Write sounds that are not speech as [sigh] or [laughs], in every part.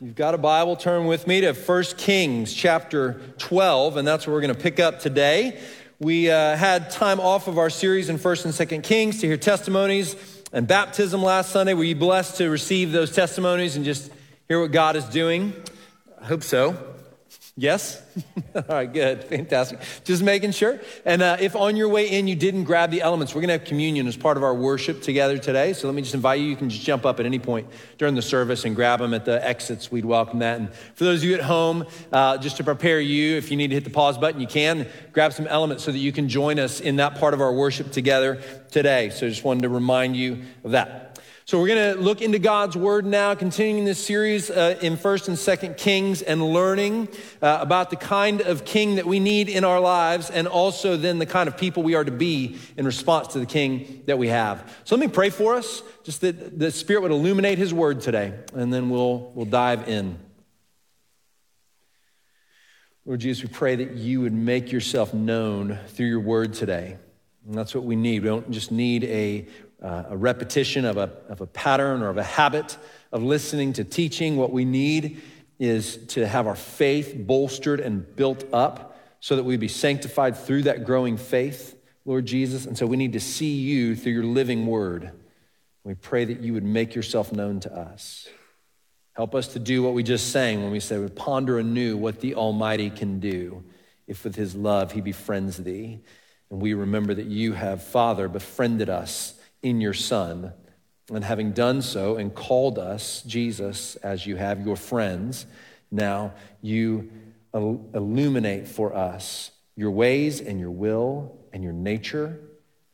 you've got a Bible, turn with me to 1 Kings chapter 12, and that's where we're going to pick up today. We uh, had time off of our series in 1st and 2nd Kings to hear testimonies and baptism last Sunday. Were you blessed to receive those testimonies and just hear what God is doing? I hope so. Yes? [laughs] All right, good. Fantastic. Just making sure. And uh, if on your way in you didn't grab the elements, we're going to have communion as part of our worship together today. So let me just invite you. You can just jump up at any point during the service and grab them at the exits. We'd welcome that. And for those of you at home, uh, just to prepare you, if you need to hit the pause button, you can grab some elements so that you can join us in that part of our worship together today. So just wanted to remind you of that. So we're going to look into God's word now, continuing this series uh, in 1st and 2nd Kings and learning uh, about the kind of king that we need in our lives and also then the kind of people we are to be in response to the king that we have. So let me pray for us, just that the Spirit would illuminate his word today, and then we'll, we'll dive in. Lord Jesus, we pray that you would make yourself known through your word today. And that's what we need. We don't just need a uh, a repetition of a, of a pattern or of a habit of listening to teaching. What we need is to have our faith bolstered and built up so that we be sanctified through that growing faith, Lord Jesus. And so we need to see you through your living word. We pray that you would make yourself known to us. Help us to do what we just sang when we said, we ponder anew what the Almighty can do if with his love he befriends thee. And we remember that you have, Father, befriended us in your Son. And having done so and called us, Jesus, as you have your friends, now you illuminate for us your ways and your will and your nature.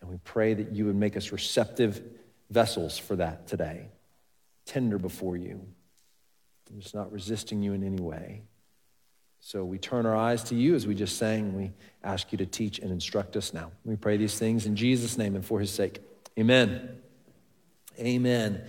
And we pray that you would make us receptive vessels for that today, tender before you, just not resisting you in any way. So we turn our eyes to you as we just sang. We ask you to teach and instruct us now. We pray these things in Jesus' name and for his sake. Amen. Amen.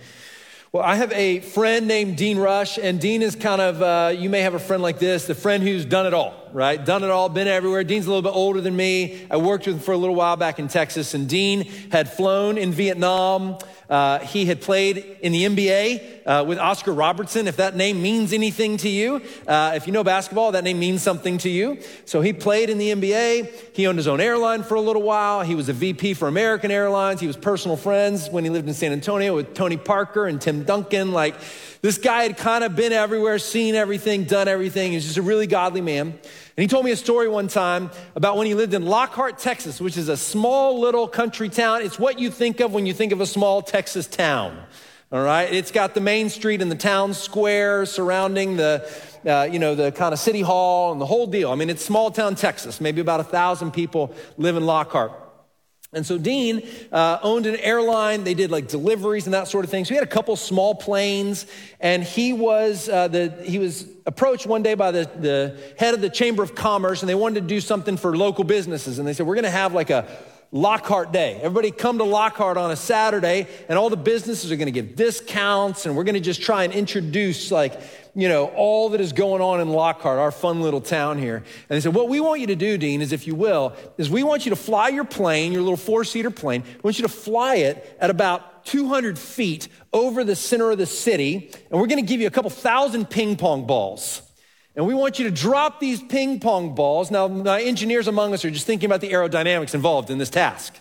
Well, I have a friend named Dean Rush, and Dean is kind of, uh, you may have a friend like this, the friend who's done it all, right? Done it all, been everywhere. Dean's a little bit older than me. I worked with him for a little while back in Texas, and Dean had flown in Vietnam. Uh, he had played in the NBA uh, with Oscar Robertson. If that name means anything to you, uh, if you know basketball, that name means something to you. So he played in the NBA. He owned his own airline for a little while. He was a VP for American Airlines. He was personal friends when he lived in San Antonio with Tony Parker and Tim Duncan. Like this guy had kind of been everywhere, seen everything, done everything. He's just a really godly man. And he told me a story one time about when he lived in Lockhart, Texas, which is a small little country town. It's what you think of when you think of a small Texas town. All right. It's got the main street and the town square surrounding the, uh, you know, the kind of city hall and the whole deal. I mean, it's small town Texas. Maybe about a thousand people live in Lockhart. And so Dean uh, owned an airline. They did like deliveries and that sort of thing. So he had a couple small planes, and he was uh, the he was approached one day by the, the head of the Chamber of Commerce, and they wanted to do something for local businesses. And they said, "We're going to have like a Lockhart Day. Everybody come to Lockhart on a Saturday, and all the businesses are going to give discounts, and we're going to just try and introduce like you know, all that is going on in Lockhart, our fun little town here. And they said, What we want you to do, Dean, is if you will, is we want you to fly your plane, your little four seater plane, we want you to fly it at about 200 feet over the center of the city, and we're going to give you a couple thousand ping pong balls. And we want you to drop these ping pong balls. Now, my engineers among us are just thinking about the aerodynamics involved in this task.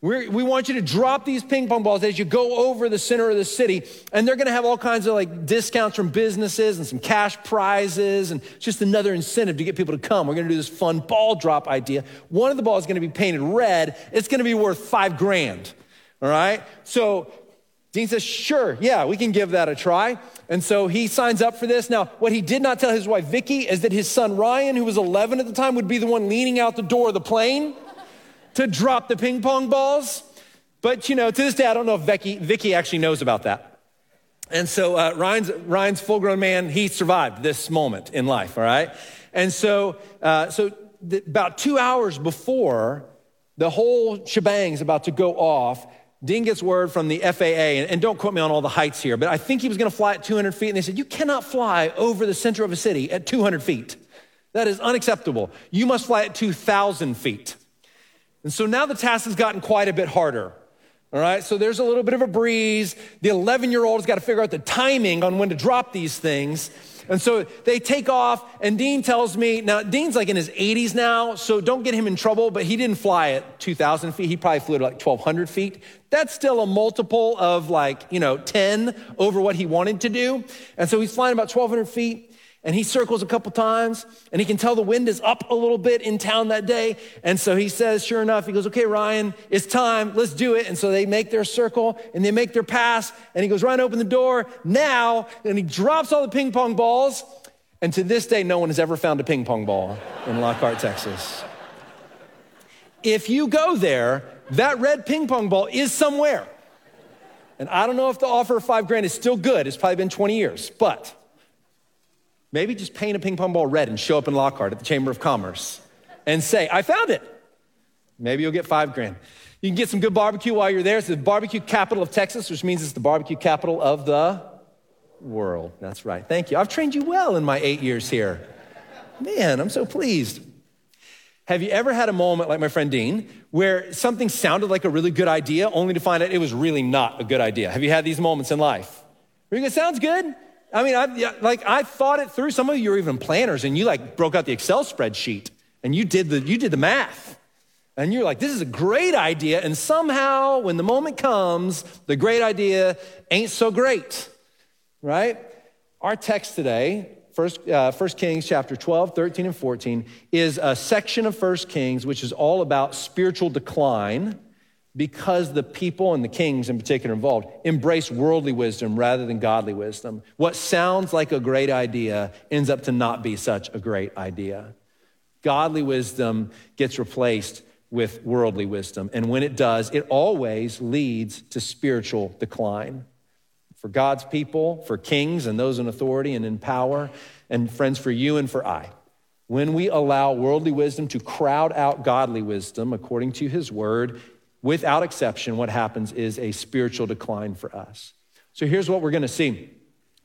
We're, we want you to drop these ping pong balls as you go over the center of the city, and they're going to have all kinds of like discounts from businesses and some cash prizes, and just another incentive to get people to come. We're going to do this fun ball drop idea. One of the balls is going to be painted red. It's going to be worth five grand. All right. So Dean says, "Sure, yeah, we can give that a try." And so he signs up for this. Now, what he did not tell his wife Vicky is that his son Ryan, who was 11 at the time, would be the one leaning out the door of the plane to drop the ping pong balls. But, you know, to this day, I don't know if Vicky, Vicky actually knows about that. And so uh, Ryan's, Ryan's full grown man, he survived this moment in life, all right? And so, uh, so th- about two hours before the whole shebang is about to go off, Dean gets word from the FAA, and, and don't quote me on all the heights here, but I think he was gonna fly at 200 feet, and they said, You cannot fly over the center of a city at 200 feet. That is unacceptable. You must fly at 2,000 feet. And so now the task has gotten quite a bit harder All right, so there's a little bit of a breeze. The 11 year old has got to figure out the timing on when to drop these things. And so they take off, and Dean tells me, now Dean's like in his 80s now, so don't get him in trouble, but he didn't fly at 2,000 feet. He probably flew at like 1,200 feet. That's still a multiple of like, you know, 10 over what he wanted to do. And so he's flying about 1,200 feet and he circles a couple times and he can tell the wind is up a little bit in town that day. And so he says, sure enough, he goes, okay, Ryan, it's time. Let's do it. And so they make their circle and they make their pass. And he goes, Ryan, open the door now. And he drops all the ping pong balls. And to this day, no one has ever found a ping pong ball in Lockhart, Texas. If you go there, that red ping pong ball is somewhere. And I don't know if the offer of five grand is still good. It's probably been 20 years, but Maybe just paint a ping pong ball red and show up in Lockhart at the Chamber of Commerce and say, I found it. Maybe you'll get five grand. You can get some good barbecue while you're there. It's the barbecue capital of Texas, which means it's the barbecue capital of the world. That's right. Thank you. I've trained you well in my eight years here. Man, I'm so pleased. Have you ever had a moment like my friend Dean where something sounded like a really good idea only to find out it was really not a good idea? Have you had these moments in life? Where you go, sounds good, I mean, I, like I thought it through. Some of you are even planners, and you like broke out the Excel spreadsheet and you did the you did the math, and you're like, this is a great idea. And somehow, when the moment comes, the great idea ain't so great, right? Our text today, First, uh, First Kings chapter 12, 13, and 14, is a section of First Kings which is all about spiritual decline because the people and the kings in particular involved embrace worldly wisdom rather than godly wisdom. What sounds like a great idea ends up to not be such a great idea. Godly wisdom gets replaced with worldly wisdom. And when it does, it always leads to spiritual decline. For God's people, for kings and those in authority and in power, and friends, for you and for I. When we allow worldly wisdom to crowd out godly wisdom according to his word, without exception, what happens is a spiritual decline for us. So here's what we're going to see.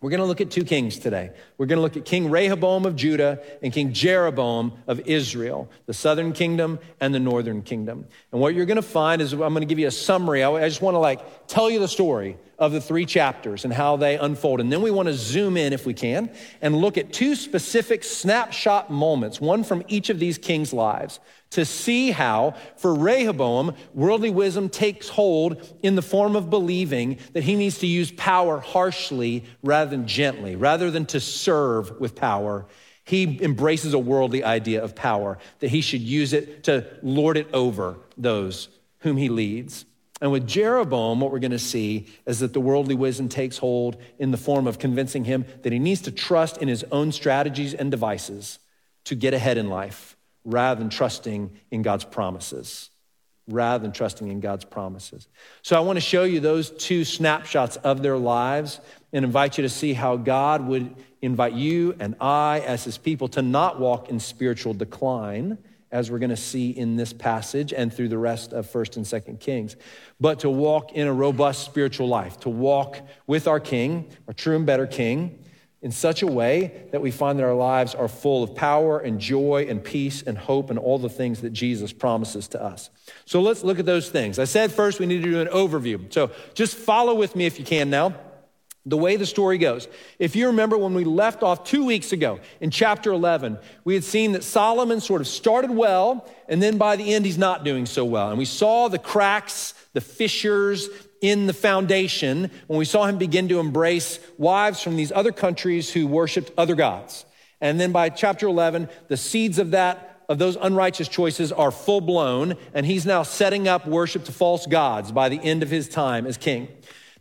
We're going to look at two kings today. We're going to look at King Rehoboam of Judah and King Jeroboam of Israel, the southern kingdom and the northern kingdom. And what you're going to find is I'm going to give you a summary. I just want to like tell you the story of the three chapters and how they unfold. And then we want to zoom in, if we can, and look at two specific snapshot moments, one from each of these kings' lives, to see how, for Rehoboam, worldly wisdom takes hold in the form of believing that he needs to use power harshly rather than gently, rather than to serve with power. He embraces a worldly idea of power, that he should use it to lord it over those whom he leads. And with Jeroboam, what we're going to see is that the worldly wisdom takes hold in the form of convincing him that he needs to trust in his own strategies and devices to get ahead in life rather than trusting in God's promises. Rather than trusting in God's promises. So I want to show you those two snapshots of their lives and invite you to see how God would invite you and I, as his people, to not walk in spiritual decline as we're going to see in this passage and through the rest of 1st and 2nd Kings, but to walk in a robust spiritual life, to walk with our King, our true and better King, in such a way that we find that our lives are full of power and joy and peace and hope and all the things that Jesus promises to us. So let's look at those things. I said first we need to do an overview. So just follow with me if you can now the way the story goes. If you remember when we left off two weeks ago in chapter 11, we had seen that Solomon sort of started well, and then by the end, he's not doing so well. And we saw the cracks, the fissures in the foundation when we saw him begin to embrace wives from these other countries who worshiped other gods. And then by chapter 11, the seeds of that of those unrighteous choices are full blown, and he's now setting up worship to false gods by the end of his time as king.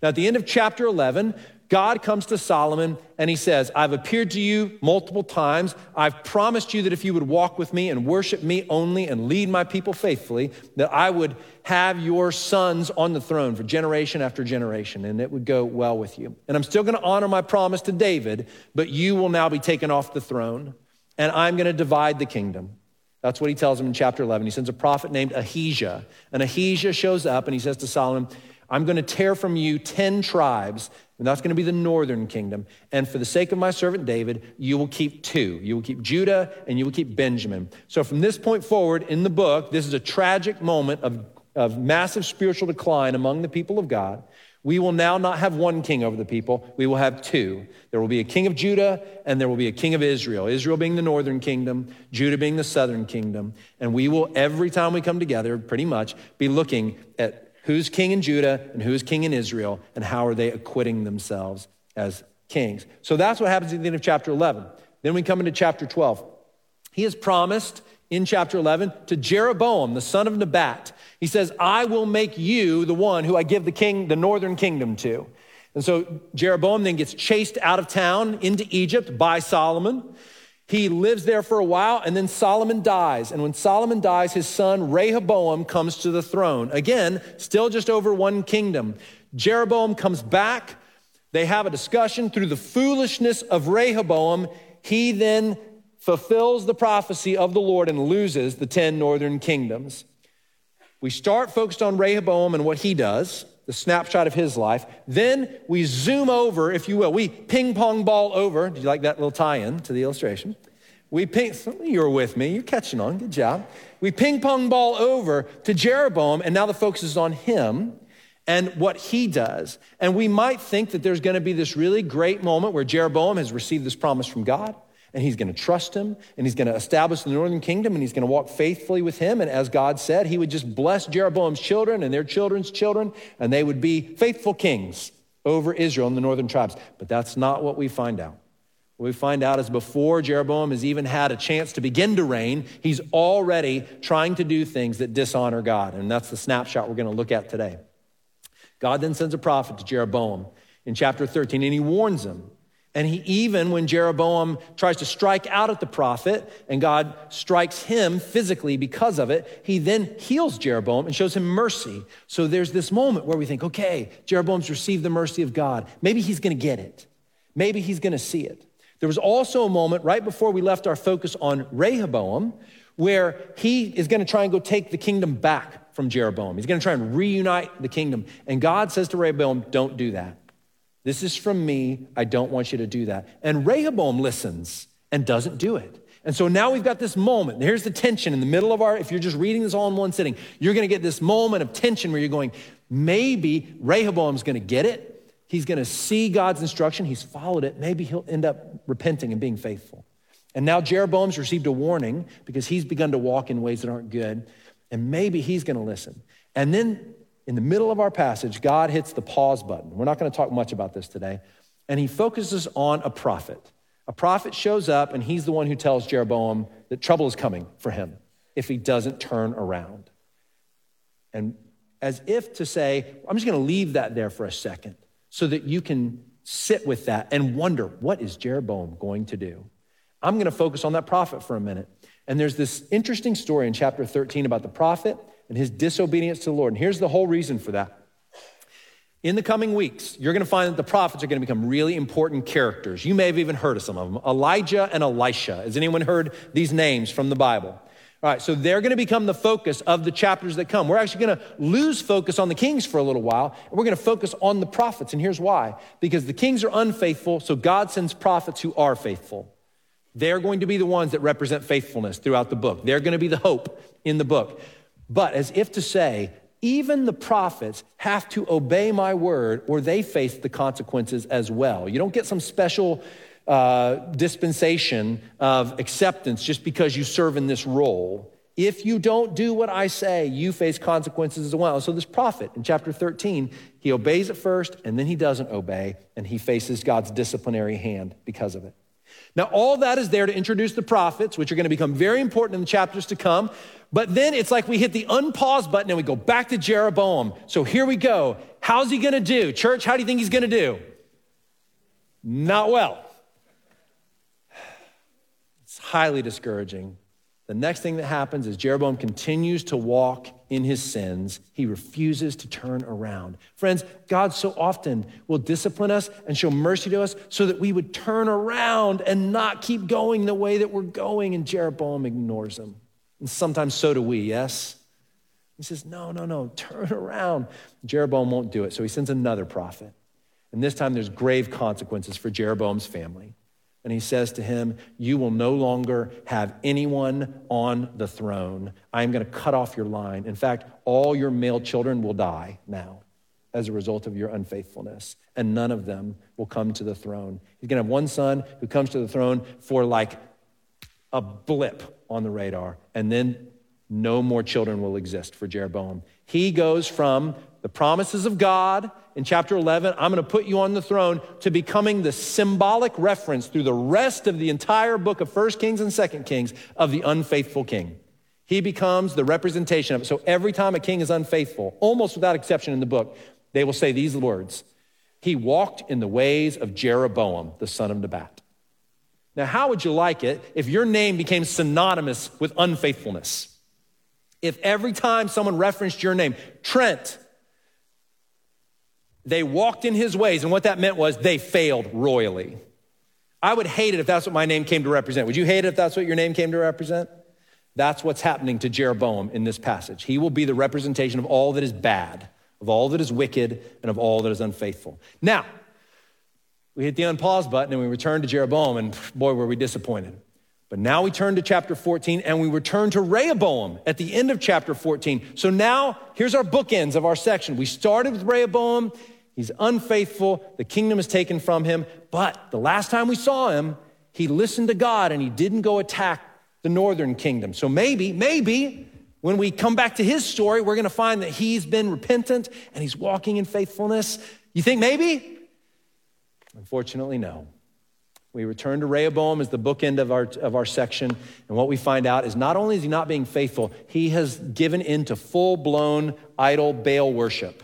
Now, at the end of chapter 11, God comes to Solomon and he says, I've appeared to you multiple times. I've promised you that if you would walk with me and worship me only and lead my people faithfully, that I would have your sons on the throne for generation after generation, and it would go well with you. And I'm still going to honor my promise to David, but you will now be taken off the throne, and I'm going to divide the kingdom. That's what he tells him in chapter 11. He sends a prophet named Ahijah, and Ahijah shows up and he says to Solomon, I'm going to tear from you 10 tribes, and that's going to be the northern kingdom. And for the sake of my servant David, you will keep two. You will keep Judah and you will keep Benjamin. So from this point forward in the book, this is a tragic moment of of massive spiritual decline among the people of God, we will now not have one king over the people, we will have two. There will be a king of Judah and there will be a king of Israel. Israel being the northern kingdom, Judah being the southern kingdom. And we will, every time we come together, pretty much be looking at who's king in Judah and who's king in Israel and how are they acquitting themselves as kings. So that's what happens at the end of chapter 11. Then we come into chapter 12. He has promised in chapter 11 to Jeroboam, the son of Nebat. He says, I will make you the one who I give the king, the northern kingdom to. And so Jeroboam then gets chased out of town into Egypt by Solomon. He lives there for a while, and then Solomon dies. And when Solomon dies, his son Rehoboam comes to the throne. Again, still just over one kingdom. Jeroboam comes back. They have a discussion through the foolishness of Rehoboam. He then fulfills the prophecy of the Lord and loses the 10 northern kingdoms. We start focused on Rehoboam and what he does, the snapshot of his life. Then we zoom over, if you will. We ping pong ball over. Do you like that little tie in to the illustration? We ping, you're with me, you're catching on, good job. We ping pong ball over to Jeroboam, and now the focus is on him and what he does. And we might think that there's going to be this really great moment where Jeroboam has received this promise from God and he's going to trust him and he's going to establish the northern kingdom and he's going to walk faithfully with him. And as God said, he would just bless Jeroboam's children and their children's children, and they would be faithful kings over Israel and the northern tribes. But that's not what we find out. What we find out is before Jeroboam has even had a chance to begin to reign, he's already trying to do things that dishonor God. And that's the snapshot we're going to look at today. God then sends a prophet to Jeroboam in chapter 13, and he warns him and he even, when Jeroboam tries to strike out at the prophet and God strikes him physically because of it, he then heals Jeroboam and shows him mercy. So there's this moment where we think, okay, Jeroboam's received the mercy of God. Maybe he's going to get it. Maybe he's going to see it. There was also a moment right before we left our focus on Rehoboam where he is going to try and go take the kingdom back from Jeroboam. He's going to try and reunite the kingdom. And God says to Rehoboam, don't do that. This is from me. I don't want you to do that. And Rehoboam listens and doesn't do it. And so now we've got this moment. Here's the tension in the middle of our, if you're just reading this all in one sitting, you're going to get this moment of tension where you're going, maybe Rehoboam's going to get it. He's going to see God's instruction. He's followed it. Maybe he'll end up repenting and being faithful. And now Jeroboam's received a warning because he's begun to walk in ways that aren't good. And maybe he's going to listen. And then in the middle of our passage, God hits the pause button. We're not going to talk much about this today. And he focuses on a prophet. A prophet shows up, and he's the one who tells Jeroboam that trouble is coming for him if he doesn't turn around. And as if to say, I'm just going to leave that there for a second so that you can sit with that and wonder, what is Jeroboam going to do? I'm going to focus on that prophet for a minute. And there's this interesting story in chapter 13 about the prophet and his disobedience to the Lord. And here's the whole reason for that. In the coming weeks, you're going to find that the prophets are going to become really important characters. You may have even heard of some of them Elijah and Elisha. Has anyone heard these names from the Bible? All right, so they're going to become the focus of the chapters that come. We're actually going to lose focus on the kings for a little while, and we're going to focus on the prophets. And here's why because the kings are unfaithful, so God sends prophets who are faithful. They're going to be the ones that represent faithfulness throughout the book. They're going to be the hope in the book. But as if to say, even the prophets have to obey my word or they face the consequences as well. You don't get some special uh, dispensation of acceptance just because you serve in this role. If you don't do what I say, you face consequences as well. So, this prophet in chapter 13, he obeys at first and then he doesn't obey, and he faces God's disciplinary hand because of it. Now, all that is there to introduce the prophets, which are going to become very important in the chapters to come. But then it's like we hit the unpause button and we go back to Jeroboam. So here we go. How's he going to do? Church, how do you think he's going to do? Not well. It's highly discouraging. The next thing that happens is Jeroboam continues to walk in his sins. He refuses to turn around. Friends, God so often will discipline us and show mercy to us so that we would turn around and not keep going the way that we're going, and Jeroboam ignores him. And sometimes so do we, yes? He says, No, no, no, turn around. Jeroboam won't do it. So he sends another prophet. And this time there's grave consequences for Jeroboam's family. And he says to him, You will no longer have anyone on the throne. I am going to cut off your line. In fact, all your male children will die now as a result of your unfaithfulness, and none of them will come to the throne. He's going to have one son who comes to the throne for like a blip on the radar, and then no more children will exist for Jeroboam. He goes from the promises of God in chapter 11, I'm going to put you on the throne, to becoming the symbolic reference through the rest of the entire book of 1 Kings and 2 Kings of the unfaithful king. He becomes the representation of it. So every time a king is unfaithful, almost without exception in the book, they will say these words He walked in the ways of Jeroboam, the son of Nebat. Now, how would you like it if your name became synonymous with unfaithfulness? If every time someone referenced your name, Trent, they walked in his ways, and what that meant was they failed royally. I would hate it if that's what my name came to represent. Would you hate it if that's what your name came to represent? That's what's happening to Jeroboam in this passage. He will be the representation of all that is bad, of all that is wicked, and of all that is unfaithful. Now, we hit the unpause button and we return to Jeroboam, and boy, were we disappointed. But now we turn to chapter 14 and we return to Rehoboam at the end of chapter 14. So now here's our bookends of our section. We started with Rehoboam. He's unfaithful. The kingdom is taken from him. But the last time we saw him, he listened to God and he didn't go attack the northern kingdom. So maybe, maybe when we come back to his story, we're going to find that he's been repentant and he's walking in faithfulness. You think maybe? Unfortunately, no. We return to Rehoboam as the bookend of our, of our section. And what we find out is not only is he not being faithful, he has given in to full blown idol Baal worship.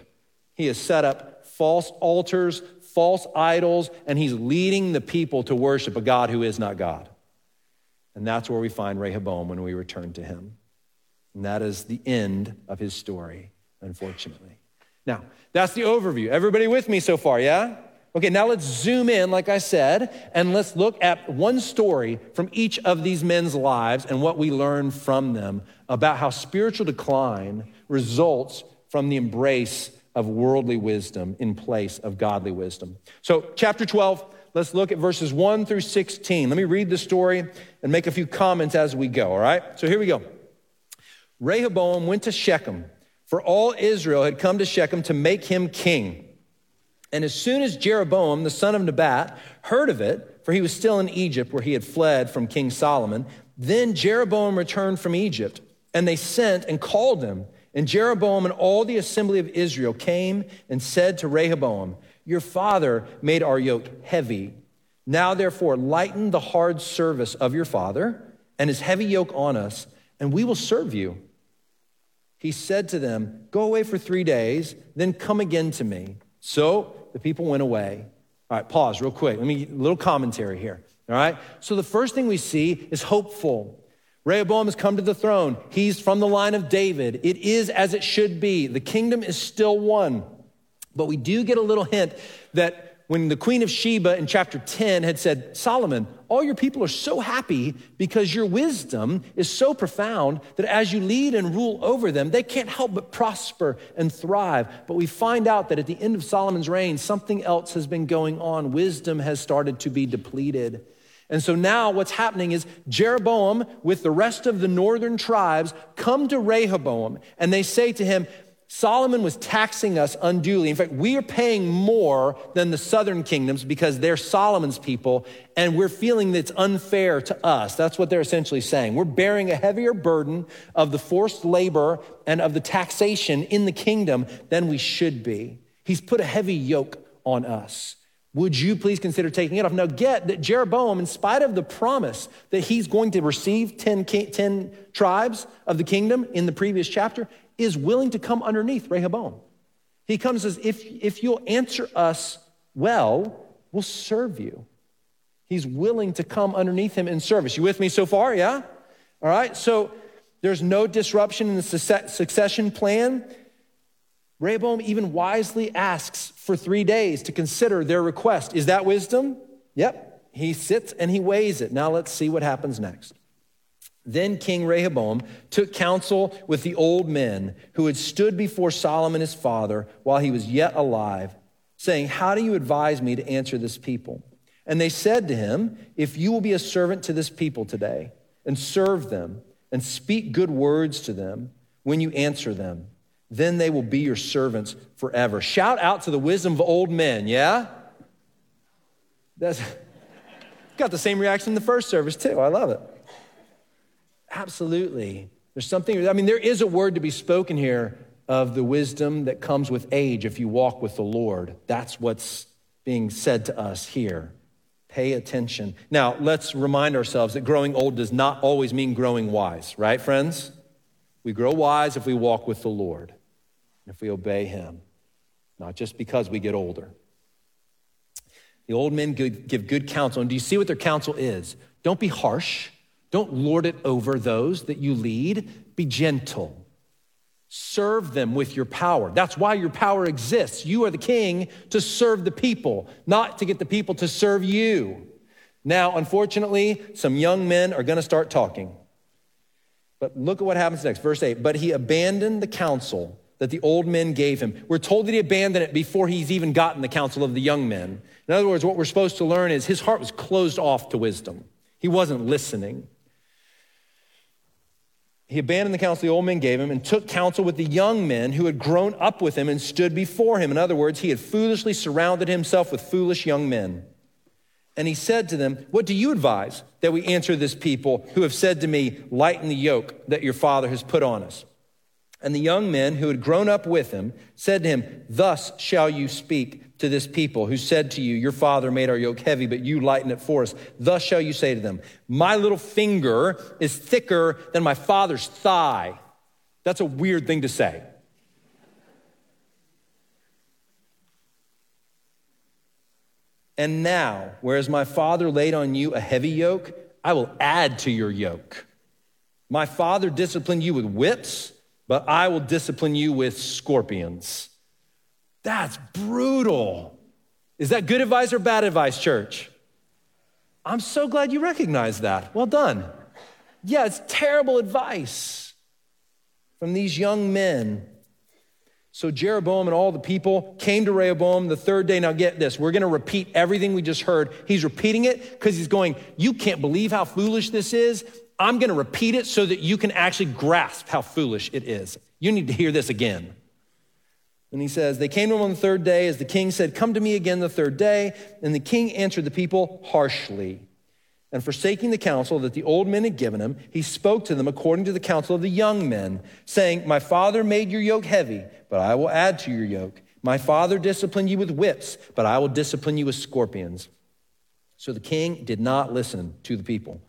He has set up false altars, false idols, and he's leading the people to worship a God who is not God. And that's where we find Rehoboam when we return to him. And that is the end of his story, unfortunately. Now, that's the overview. Everybody with me so far, yeah? Okay, now let's zoom in, like I said, and let's look at one story from each of these men's lives and what we learn from them about how spiritual decline results from the embrace of worldly wisdom in place of godly wisdom. So, chapter 12, let's look at verses 1 through 16. Let me read the story and make a few comments as we go, all right? So, here we go. Rehoboam went to Shechem, for all Israel had come to Shechem to make him king. And as soon as Jeroboam, the son of Nebat, heard of it, for he was still in Egypt where he had fled from King Solomon, then Jeroboam returned from Egypt, and they sent and called him. And Jeroboam and all the assembly of Israel came and said to Rehoboam, Your father made our yoke heavy. Now, therefore, lighten the hard service of your father and his heavy yoke on us, and we will serve you. He said to them, Go away for three days, then come again to me. So the people went away. All right, pause real quick. Let me a little commentary here. All right. So the first thing we see is hopeful. Rehoboam has come to the throne. He's from the line of David. It is as it should be. The kingdom is still one. But we do get a little hint that when the queen of Sheba in chapter 10 had said, Solomon, all your people are so happy because your wisdom is so profound that as you lead and rule over them, they can't help but prosper and thrive. But we find out that at the end of Solomon's reign, something else has been going on. Wisdom has started to be depleted. And so now what's happening is Jeroboam, with the rest of the northern tribes, come to Rehoboam and they say to him, Solomon was taxing us unduly. In fact, we are paying more than the southern kingdoms because they're Solomon's people, and we're feeling that it's unfair to us. That's what they're essentially saying. We're bearing a heavier burden of the forced labor and of the taxation in the kingdom than we should be. He's put a heavy yoke on us. Would you please consider taking it off? Now, get that Jeroboam, in spite of the promise that he's going to receive 10, 10 tribes of the kingdom in the previous chapter, is willing to come underneath Rehoboam. He comes as if, if you'll answer us well, we'll serve you. He's willing to come underneath him in service. You with me so far? Yeah? All right. So there's no disruption in the succession plan. Rehoboam even wisely asks for three days to consider their request. Is that wisdom? Yep. He sits and he weighs it. Now let's see what happens next. Then King Rehoboam took counsel with the old men who had stood before Solomon his father while he was yet alive, saying, How do you advise me to answer this people? And they said to him, If you will be a servant to this people today and serve them and speak good words to them when you answer them, then they will be your servants forever. Shout out to the wisdom of old men, yeah? That's [laughs] got the same reaction in the first service, too. I love it. Absolutely. There's something, I mean, there is a word to be spoken here of the wisdom that comes with age if you walk with the Lord. That's what's being said to us here. Pay attention. Now, let's remind ourselves that growing old does not always mean growing wise, right, friends? We grow wise if we walk with the Lord, if we obey Him, not just because we get older. The old men give good counsel. And do you see what their counsel is? Don't be harsh. Don't lord it over those that you lead. Be gentle. Serve them with your power. That's why your power exists. You are the king to serve the people, not to get the people to serve you. Now, unfortunately, some young men are going to start talking. But look at what happens next. Verse 8 But he abandoned the counsel that the old men gave him. We're told that he abandoned it before he's even gotten the counsel of the young men. In other words, what we're supposed to learn is his heart was closed off to wisdom, he wasn't listening he abandoned the counsel the old men gave him and took counsel with the young men who had grown up with him and stood before him. In other words, he had foolishly surrounded himself with foolish young men. And he said to them, What do you advise that we answer this people who have said to me, Lighten the yoke that your father has put on us? And the young men who had grown up with him said to him, Thus shall you speak to this people who said to you, Your father made our yoke heavy, but you lighten it for us. Thus shall you say to them, My little finger is thicker than my father's thigh. That's a weird thing to say. And now, whereas my father laid on you a heavy yoke, I will add to your yoke. My father disciplined you with whips, but I will discipline you with scorpions. That's brutal. Is that good advice or bad advice, church? I'm so glad you recognize that. Well done. Yeah, it's terrible advice from these young men. So Jeroboam and all the people came to Rehoboam the third day. Now, get this. We're going to repeat everything we just heard. He's repeating it because he's going, You can't believe how foolish this is. I'm going to repeat it so that you can actually grasp how foolish it is. You need to hear this again. And he says, They came to him on the third day as the king said, Come to me again the third day. And the king answered the people harshly. And forsaking the counsel that the old men had given him, he spoke to them according to the counsel of the young men, saying, My father made your yoke heavy, but I will add to your yoke. My father disciplined you with whips, but I will discipline you with scorpions. So the king did not listen to the people,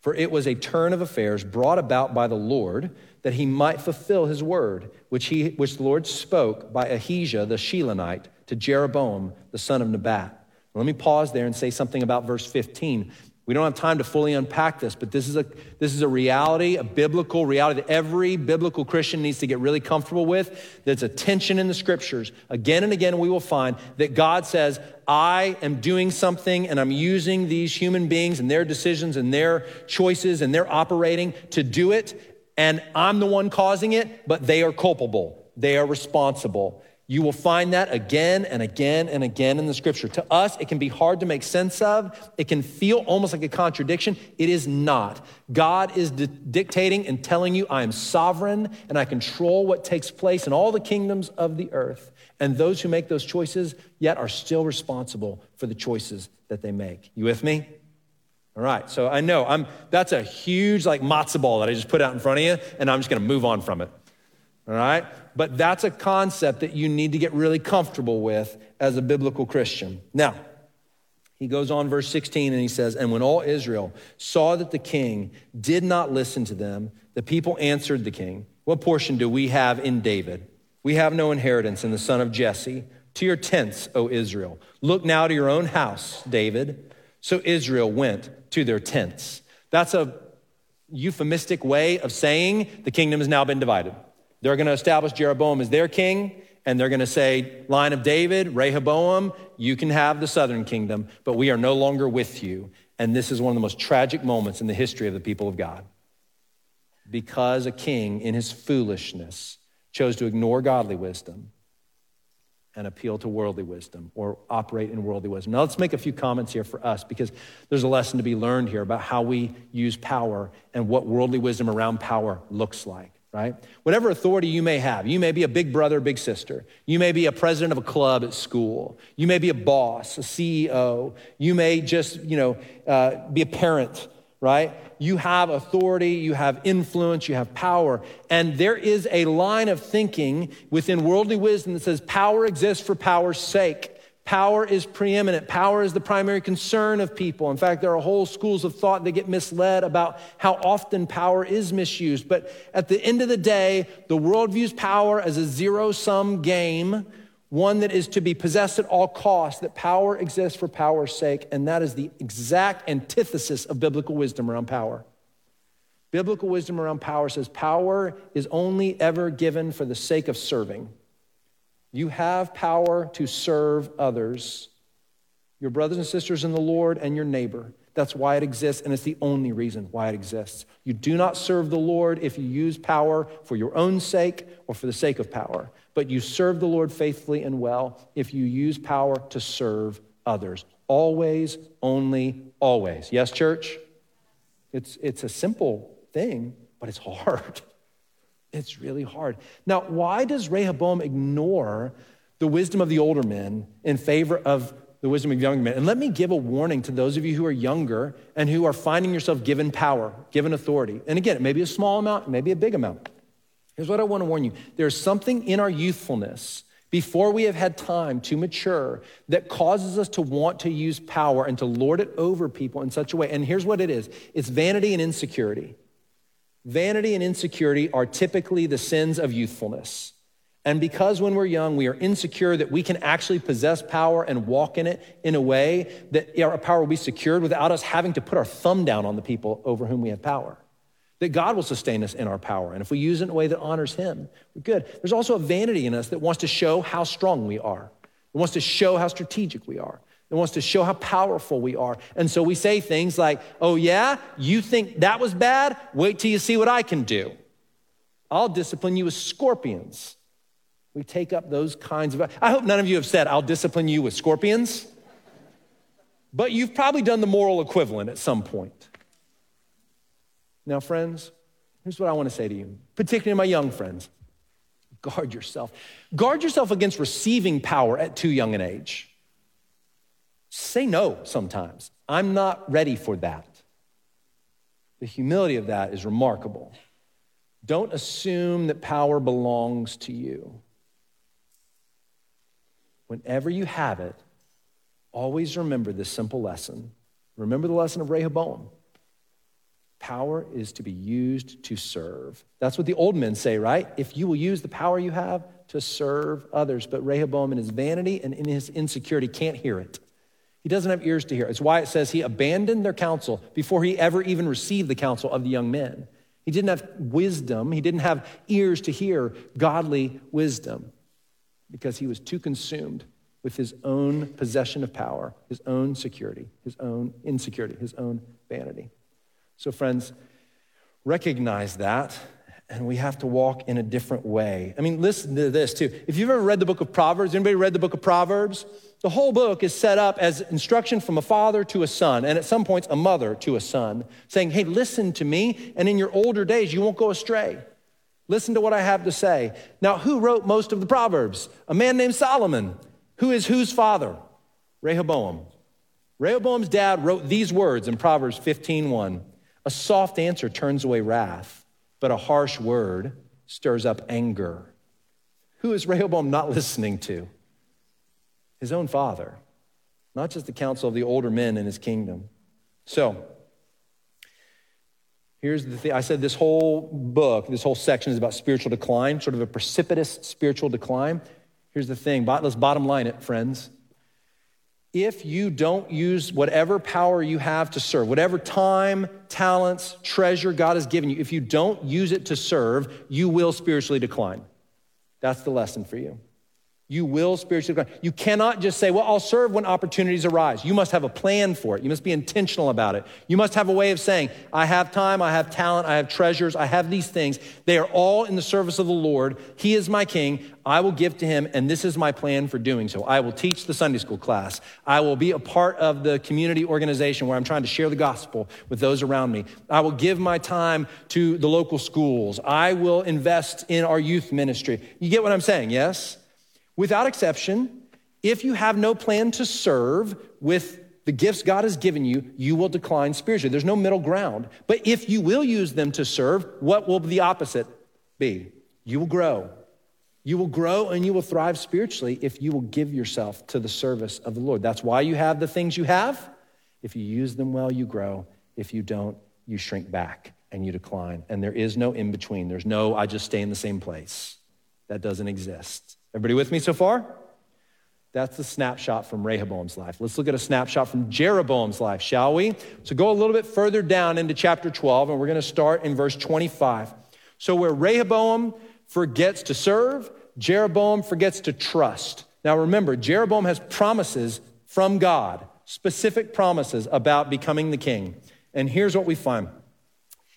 for it was a turn of affairs brought about by the Lord that he might fulfill his word, which, he, which the Lord spoke by Ahijah the Shilonite to Jeroboam the son of Nebat. Let me pause there and say something about verse 15. We don't have time to fully unpack this, but this is, a, this is a reality, a biblical reality that every biblical Christian needs to get really comfortable with. There's a tension in the scriptures. Again and again, we will find that God says, I am doing something and I'm using these human beings and their decisions and their choices and their operating to do it and I'm the one causing it, but they are culpable. They are responsible. You will find that again and again and again in the scripture. To us, it can be hard to make sense of. It can feel almost like a contradiction. It is not. God is di- dictating and telling you, I am sovereign and I control what takes place in all the kingdoms of the earth. And those who make those choices yet are still responsible for the choices that they make. You with me? All right, so I know I'm that's a huge like matzo ball that I just put out in front of you, and I'm just gonna move on from it. All right? But that's a concept that you need to get really comfortable with as a biblical Christian. Now, he goes on, verse 16, and he says, And when all Israel saw that the king did not listen to them, the people answered the king, What portion do we have in David? We have no inheritance in the son of Jesse. To your tents, O Israel. Look now to your own house, David. So Israel went to their tents. That's a euphemistic way of saying the kingdom has now been divided. They're going to establish Jeroboam as their king, and they're going to say, line of David, Rehoboam, you can have the southern kingdom, but we are no longer with you. And this is one of the most tragic moments in the history of the people of God. Because a king, in his foolishness, chose to ignore godly wisdom and appeal to worldly wisdom or operate in worldly wisdom. Now, let's make a few comments here for us because there's a lesson to be learned here about how we use power and what worldly wisdom around power looks like, right? Whatever authority you may have, you may be a big brother, big sister, you may be a president of a club at school, you may be a boss, a CEO, you may just, you know, uh, be a parent right? You have authority, you have influence, you have power. And there is a line of thinking within worldly wisdom that says power exists for power's sake. Power is preeminent. Power is the primary concern of people. In fact, there are whole schools of thought that get misled about how often power is misused. But at the end of the day, the world views power as a zero sum game one that is to be possessed at all costs, that power exists for power's sake, and that is the exact antithesis of biblical wisdom around power. Biblical wisdom around power says power is only ever given for the sake of serving. You have power to serve others, your brothers and sisters in the Lord, and your neighbor. That's why it exists, and it's the only reason why it exists. You do not serve the Lord if you use power for your own sake or for the sake of power but you serve the Lord faithfully and well if you use power to serve others. Always, only, always. Yes, church? It's, it's a simple thing, but it's hard. [laughs] It's really hard. Now, why does Rehoboam ignore the wisdom of the older men in favor of the wisdom of young men? And let me give a warning to those of you who are younger and who are finding yourself given power, given authority. And again, it may be a small amount, it may be a big amount. Here's what I want to warn you there's something in our youthfulness before we have had time to mature that causes us to want to use power and to lord it over people in such a way. And here's what it is it's vanity and insecurity. Vanity and insecurity are typically the sins of youthfulness. And because when we're young, we are insecure that we can actually possess power and walk in it in a way that our power will be secured without us having to put our thumb down on the people over whom we have power that God will sustain us in our power. And if we use it in a way that honors Him, we're good. There's also a vanity in us that wants to show how strong we are, it wants to show how strategic we are. It wants to show how powerful we are. And so we say things like, oh, yeah, you think that was bad? Wait till you see what I can do. I'll discipline you with scorpions. We take up those kinds of. I hope none of you have said, I'll discipline you with scorpions. But you've probably done the moral equivalent at some point. Now, friends, here's what I want to say to you, particularly my young friends guard yourself. Guard yourself against receiving power at too young an age. Say no sometimes. I'm not ready for that. The humility of that is remarkable. Don't assume that power belongs to you. Whenever you have it, always remember this simple lesson. Remember the lesson of Rehoboam. Power is to be used to serve. That's what the old men say, right? If you will use the power you have to serve others. But Rehoboam, in his vanity and in his insecurity, can't hear it. He doesn't have ears to hear. It's why it says he abandoned their counsel before he ever even received the counsel of the young men. He didn't have wisdom, he didn't have ears to hear godly wisdom because he was too consumed with his own possession of power, his own security, his own insecurity, his own vanity. So, friends, recognize that, and we have to walk in a different way. I mean, listen to this too. If you've ever read the book of Proverbs, anybody read the book of Proverbs? The whole book is set up as instruction from a father to a son, and at some points, a mother to a son, saying, Hey, listen to me, and in your older days, you won't go astray. Listen to what I have to say. Now, who wrote most of the Proverbs? A man named Solomon. Who is whose father? Rehoboam. Rehoboam's dad wrote these words in Proverbs 15:1. A soft answer turns away wrath, but a harsh word stirs up anger. Who is Rehoboam not [laughs] listening to? His own father, not just the counsel of the older men in his kingdom. So, here's the thing I said this whole book, this whole section is about spiritual decline, sort of a precipitous spiritual decline. Here's the thing let's bottom line it, friends if you don't use whatever power you have to serve, whatever time, talents, treasure God has given you, if you don't use it to serve, you will spiritually decline. That's the lesson for you. You will spiritually grow. You cannot just say, Well, I'll serve when opportunities arise. You must have a plan for it. You must be intentional about it. You must have a way of saying, I have time, I have talent, I have treasures, I have these things. They are all in the service of the Lord. He is my king. I will give to him, and this is my plan for doing so. I will teach the Sunday school class. I will be a part of the community organization where I'm trying to share the gospel with those around me. I will give my time to the local schools. I will invest in our youth ministry. You get what I'm saying, yes? Without exception, if you have no plan to serve with the gifts God has given you, you will decline spiritually. There's no middle ground. But if you will use them to serve, what will the opposite be? You will grow. You will grow and you will thrive spiritually if you will give yourself to the service of the Lord. That's why you have the things you have. If you use them well, you grow. If you don't, you shrink back and you decline. And there is no in between. There's no, I just stay in the same place. That doesn't exist. Everybody with me so far? That's the snapshot from Rehoboam's life. Let's look at a snapshot from Jeroboam's life, shall we? So go a little bit further down into chapter 12, and we're going to start in verse 25. So, where Rehoboam forgets to serve, Jeroboam forgets to trust. Now, remember, Jeroboam has promises from God, specific promises about becoming the king. And here's what we find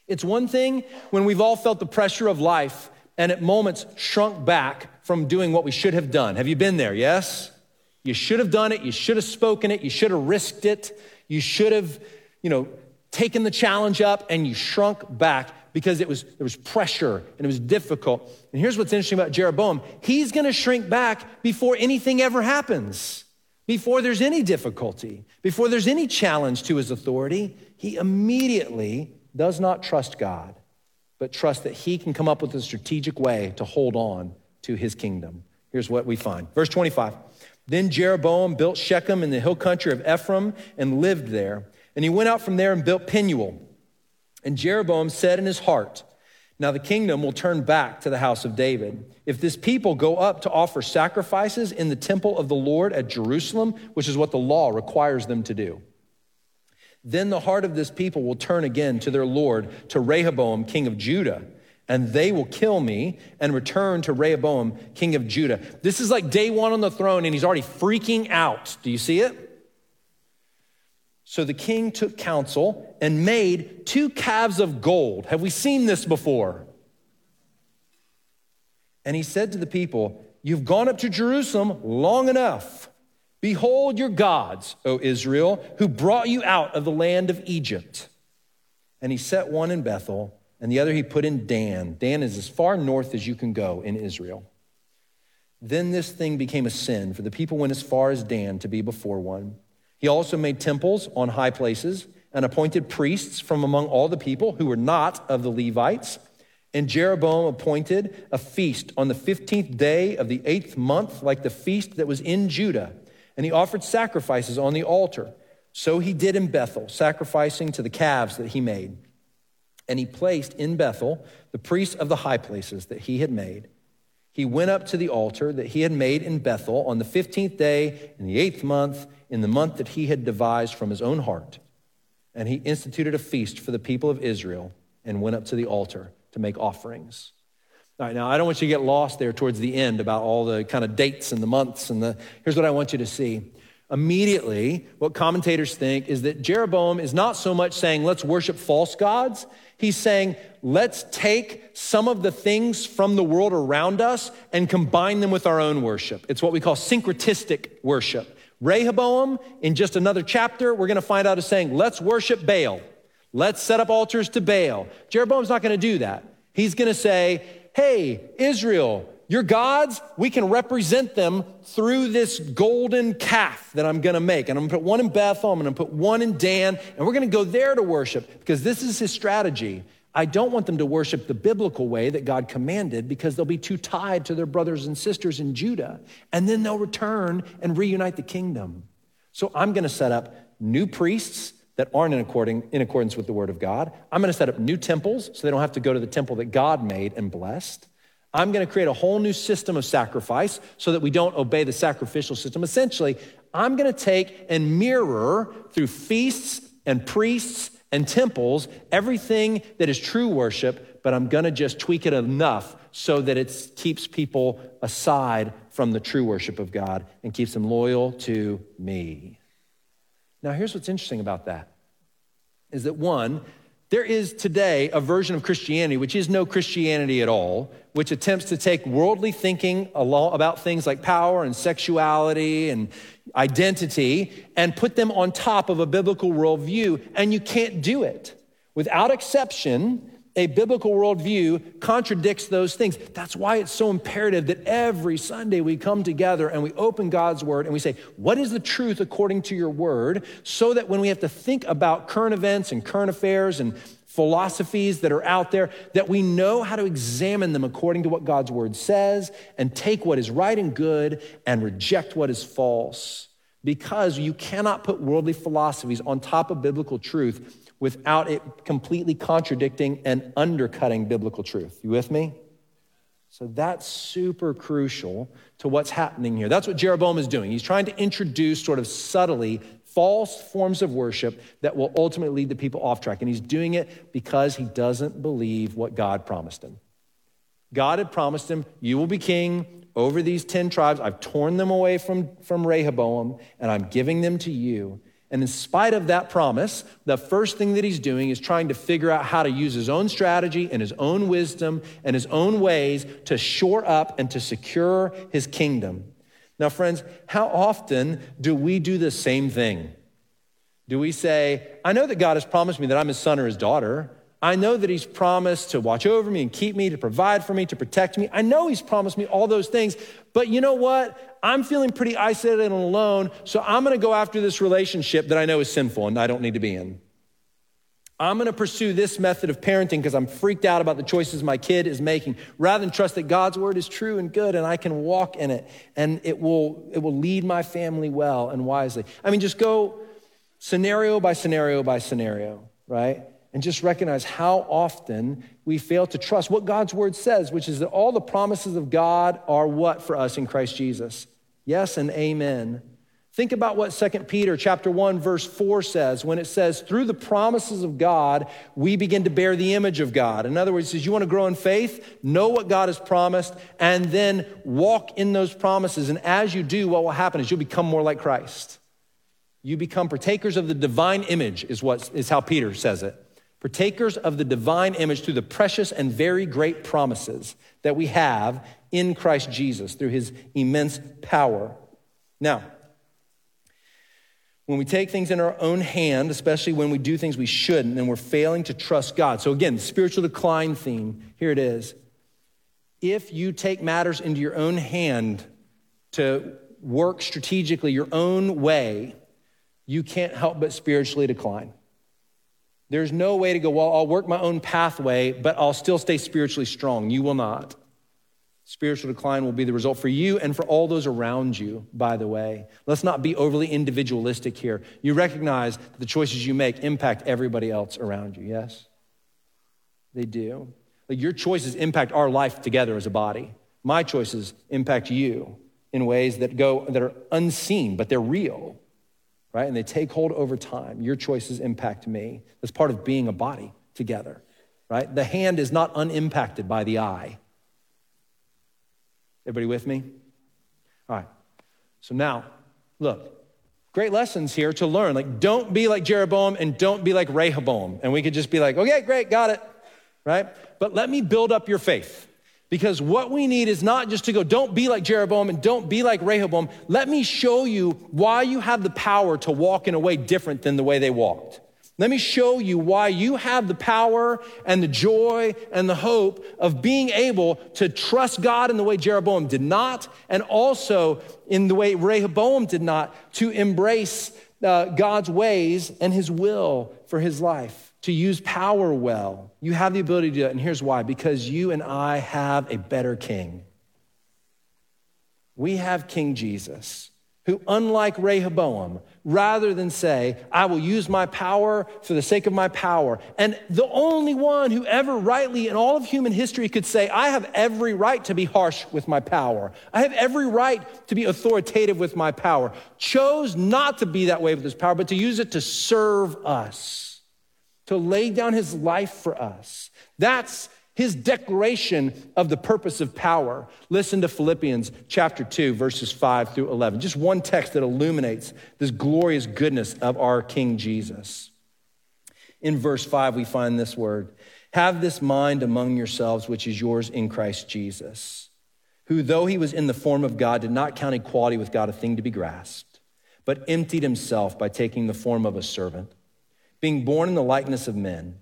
it's one thing when we've all felt the pressure of life and at moments shrunk back from doing what we should have done. Have you been there? Yes? You should have done it. You should have spoken it. You should have risked it. You should have, you know, taken the challenge up and you shrunk back because it was, there was pressure and it was difficult. And here's what's interesting about Jeroboam he's going to shrink back before anything ever happens, before there's any difficulty, before there's any challenge to his authority. He immediately does not trust God but trust that he can come up with a strategic way to hold on to his kingdom. Here's what we find. Verse 25. Then Jeroboam built Shechem in the hill country of Ephraim and lived there. And he went out from there and built Penuel. And Jeroboam said in his heart, Now the kingdom will turn back to the house of David. If this people go up to offer sacrifices in the temple of the Lord at Jerusalem, which is what the law requires them to do. Then the heart of this people will turn again to their Lord, to Rehoboam, king of Judah, and they will kill me and return to Rehoboam, king of Judah. This is like day one on the throne, and he's already freaking out. Do you see it? So the king took counsel and made two calves of gold. Have we seen this before? And he said to the people, You've gone up to Jerusalem long enough. Behold your gods, O Israel, who brought you out of the land of Egypt. And he set one in Bethel, and the other he put in Dan. Dan is as far north as you can go in Israel. Then this thing became a sin, for the people went as far as Dan to be before one. He also made temples on high places and appointed priests from among all the people who were not of the Levites. And Jeroboam appointed a feast on the 15th day of the eighth month, like the feast that was in Judah and he offered sacrifices on the altar. So he did in Bethel, sacrificing to the calves that he made. And he placed in Bethel the priests of the high places that he had made. He went up to the altar that he had made in Bethel on the 15th day in the eighth month, in the month that he had devised from his own heart. And he instituted a feast for the people of Israel and went up to the altar to make offerings. All right, now I don't want you to get lost there towards the end about all the kind of dates and the months and the. Here's what I want you to see. Immediately, what commentators think is that Jeroboam is not so much saying, let's worship false gods. He's saying, let's take some of the things from the world around us and combine them with our own worship. It's what we call syncretistic worship. Rehoboam, in just another chapter, we're going to find out is saying, let's worship Baal. Let's set up altars to Baal. Jeroboam's not going to do that. He's going to say, hey, Israel, your gods, we can represent them through this golden calf that I'm gonna make. And I'm gonna put one in Bethel, I'm gonna put one in Dan, and we're gonna go there to worship because this is his strategy. I don't want them to worship the biblical way that God commanded because they'll be too tied to their brothers and sisters in Judah. And then they'll return and reunite the kingdom. So I'm gonna set up new priests that aren't in, according, in accordance with the word of God. I'm to set up new temples so they don't have to go to the temple that God made and blessed. I'm going to create a whole new system of sacrifice so that we don't obey the sacrificial system. Essentially, I'm going to take and mirror through feasts and priests and temples everything that is true worship, but I'm going to just tweak it enough so that it keeps people aside from the true worship of God and keeps them loyal to me. Now, here's what's interesting about that is that one, there is today a version of Christianity, which is no Christianity at all, which attempts to take worldly thinking about things like power and sexuality and identity and put them on top of a biblical worldview, and you can't do it. Without exception, a biblical worldview contradicts those things. That's why it's so imperative that every Sunday we come together and we open God's word and we say, What is the truth according to your word? So that when we have to think about current events and current affairs and philosophies that are out there, that we know how to examine them according to what God's word says and take what is right and good and reject what is false. Because you cannot put worldly philosophies on top of biblical truth without it completely contradicting and undercutting biblical truth. You with me? So that's super crucial to what's happening here. That's what Jeroboam is doing. He's trying to introduce sort of subtly false forms of worship that will ultimately lead the people off track. And he's doing it because he doesn't believe what God promised him. God had promised him, You will be king over these 10 tribes. I've torn them away from, from Rehoboam, and I'm giving them to you. And in spite of that promise, the first thing that he's doing is trying to figure out how to use his own strategy and his own wisdom and his own ways to shore up and to secure his kingdom. Now, friends, how often do we do the same thing? Do we say, I know that God has promised me that I'm his son or his daughter. I know that he's promised to watch over me and keep me, to provide for me, to protect me. I know he's promised me all those things. But you know what? I'm feeling pretty isolated and alone, so I'm going to go after this relationship that I know is sinful and I don't need to be in. I'm going to pursue this method of parenting because I'm freaked out about the choices my kid is making rather than trust that God's word is true and good and I can walk in it and it will, it will lead my family well and wisely. I mean, just go scenario by scenario by scenario, right? And just recognize how often we fail to trust what God's word says, which is that all the promises of God are what for us in Christ Jesus? Yes and amen. Think about what 2 Peter chapter 1 verse 4 says when it says through the promises of God we begin to bear the image of God. In other words, says you want to grow in faith, know what God has promised and then walk in those promises and as you do what will happen is you'll become more like Christ. You become partakers of the divine image is what is how Peter says it. Partakers of the divine image through the precious and very great promises that we have in Christ Jesus through his immense power. Now, when we take things in our own hand, especially when we do things we shouldn't, then we're failing to trust God. So, again, the spiritual decline theme, here it is. If you take matters into your own hand to work strategically your own way, you can't help but spiritually decline. There's no way to go, well, I'll work my own pathway, but I'll still stay spiritually strong. You will not. Spiritual decline will be the result for you and for all those around you, by the way. Let's not be overly individualistic here. You recognize that the choices you make impact everybody else around you, yes? They do. Like your choices impact our life together as a body. My choices impact you in ways that go that are unseen, but they're real. Right? And they take hold over time. Your choices impact me. That's part of being a body together. Right? The hand is not unimpacted by the eye. Everybody with me? All right. So now, look, great lessons here to learn. Like, don't be like Jeroboam and don't be like Rehoboam. And we could just be like, okay, great, got it, right? But let me build up your faith. Because what we need is not just to go, don't be like Jeroboam and don't be like Rehoboam. Let me show you why you have the power to walk in a way different than the way they walked. Let me show you why you have the power and the joy and the hope of being able to trust God in the way Jeroboam did not, and also in the way Rehoboam did not, to embrace uh, God's ways and his will for his life, to use power well. You have the ability to do it, and here's why because you and I have a better king. We have King Jesus who, unlike Rehoboam, rather than say, I will use my power for the sake of my power, and the only one who ever rightly in all of human history could say, I have every right to be harsh with my power, I have every right to be authoritative with my power, chose not to be that way with his power, but to use it to serve us, to lay down his life for us. That's his declaration of the purpose of power. Listen to Philippians chapter 2, verses 5 through 11. Just one text that illuminates this glorious goodness of our King Jesus. In verse 5, we find this word Have this mind among yourselves, which is yours in Christ Jesus, who, though he was in the form of God, did not count equality with God a thing to be grasped, but emptied himself by taking the form of a servant, being born in the likeness of men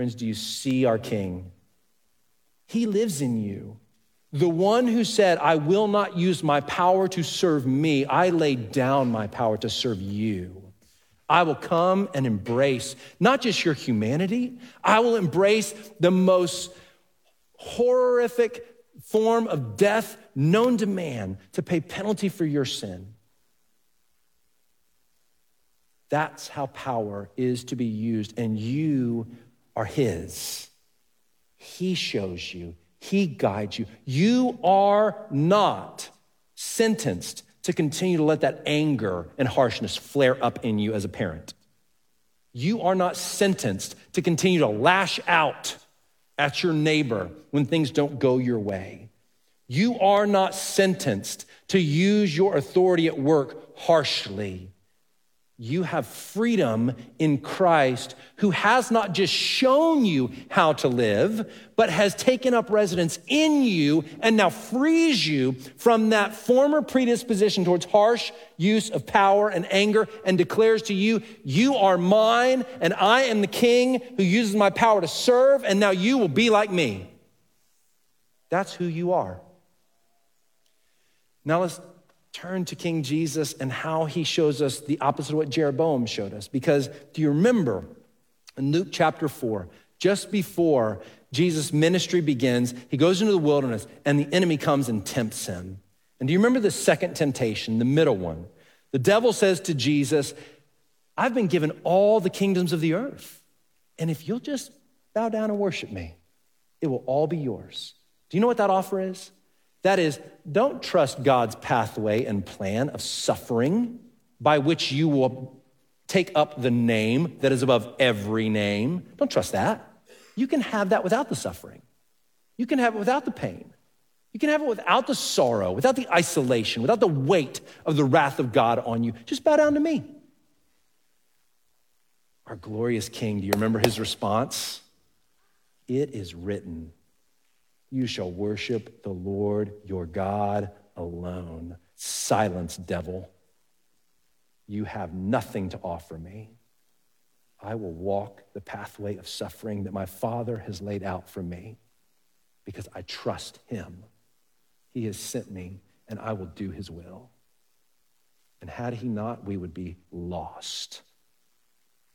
Friends, do you see our King? He lives in you. The one who said, I will not use my power to serve me, I lay down my power to serve you. I will come and embrace not just your humanity, I will embrace the most horrific form of death known to man to pay penalty for your sin. That's how power is to be used, and you are His. He shows you, He guides you. You are not sentenced to continue to let that anger and harshness flare up in you as a parent. You are not sentenced to continue to lash out at your neighbor when things don't go your way. You are not sentenced to use your authority at work harshly you have freedom in Christ, who has not just shown you how to live, but has taken up residence in you and now frees you from that former predisposition towards harsh use of power and anger and declares to you, You are mine, and I am the king who uses my power to serve, and now you will be like me. That's who you are. Now let's turn to King Jesus and how he shows us the opposite of what Jeroboam showed us. Because do you remember in Luke chapter 4, just before Jesus' ministry begins, he goes into the wilderness and the enemy comes and tempts him. And do you remember the second temptation, the middle one? The devil says to Jesus, I've been given all the kingdoms of the earth. And if you'll just bow down and worship me, it will all be yours. Do you know what that offer is? That is, don't trust God's pathway and plan of suffering by which you will take up the name that is above every name. Don't trust that. You can have that without the suffering. You can have it without the pain. You can have it without the sorrow, without the isolation, without the weight of the wrath of God on you. Just bow down to me. Our glorious King, do you remember his response? It is written. You shall worship the Lord your God alone. Silence, devil. You have nothing to offer me. I will walk the pathway of suffering that my Father has laid out for me because I trust him. He has sent me, and I will do his will. And had he not, we would be lost.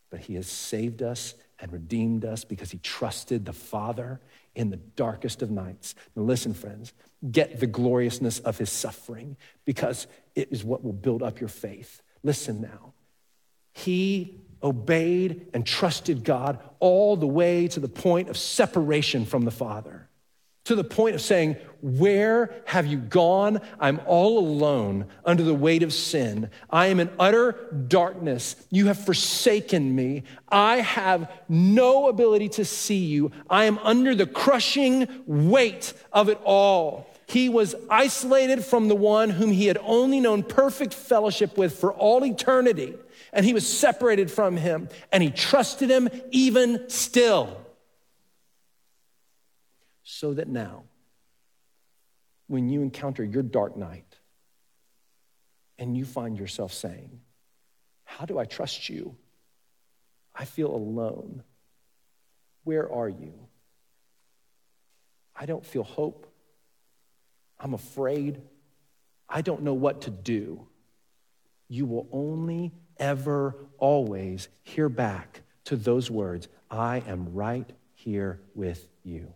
But he has saved us and redeemed us because he trusted the Father in the darkest of nights. Now, listen, friends, get the gloriousness of his suffering because it is what will build up your faith. Listen now. He obeyed and trusted God all the way to the point of separation from the Father to the point of saying, Where have you gone? I'm all alone under the weight of sin. I am in utter darkness. You have forsaken me. I have no ability to see you. I am under the crushing weight of it all. He was isolated from the one whom he had only known perfect fellowship with for all eternity. And he was separated from him, and he trusted him even still so that now, when you encounter your dark night and you find yourself saying, How do I trust you? I feel alone. Where are you? I don't feel hope. I'm afraid. I don't know what to do. You will only, ever, always hear back to those words I am right here with you.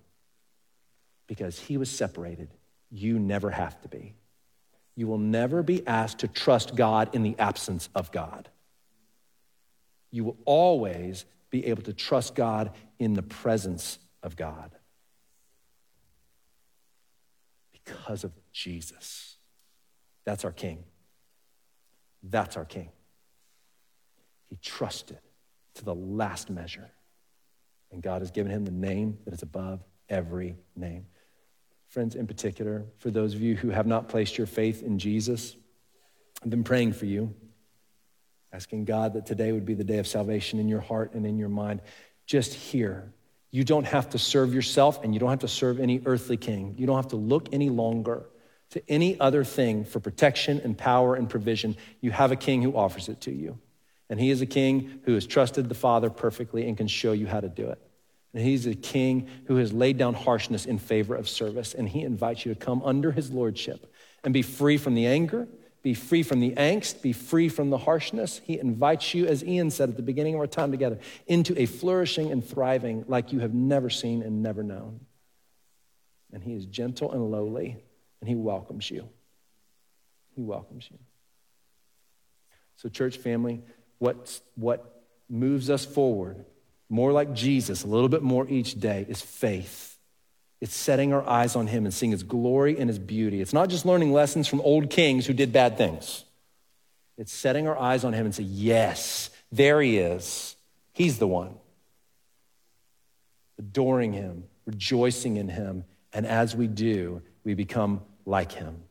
Because he was separated. You never have to be. You will never be asked to trust God in the absence of God. You will always be able to trust God in the presence of God because of Jesus. That's our King. That's our King. He trusted to the last measure. And God has given him the name that is above every name. Friends, in particular, for those of you who have not placed your faith in Jesus, I've been praying for you, asking God that today would be the day of salvation in your heart and in your mind. Just here, you don't have to serve yourself and you don't have to serve any earthly king. You don't have to look any longer to any other thing for protection and power and provision. You have a king who offers it to you. And he is a king who has trusted the Father perfectly and can show you how to do it. And he's a king who has laid down harshness in favor of service. And he invites you to come under his lordship and be free from the anger, be free from the angst, be free from the harshness. He invites you, as Ian said at the beginning of our time together, into a flourishing and thriving like you have never seen and never known. And he is gentle and lowly, and he welcomes you. He welcomes you. So, church family, what, what moves us forward, more like Jesus, a little bit more each day, is faith. It's setting our eyes on Him and seeing His glory and His beauty. It's not just learning lessons from old kings who did bad things. It's setting our eyes on Him and say, Yes, there He is. He's the one. Adoring Him, rejoicing in Him, and as we do, we become like Him.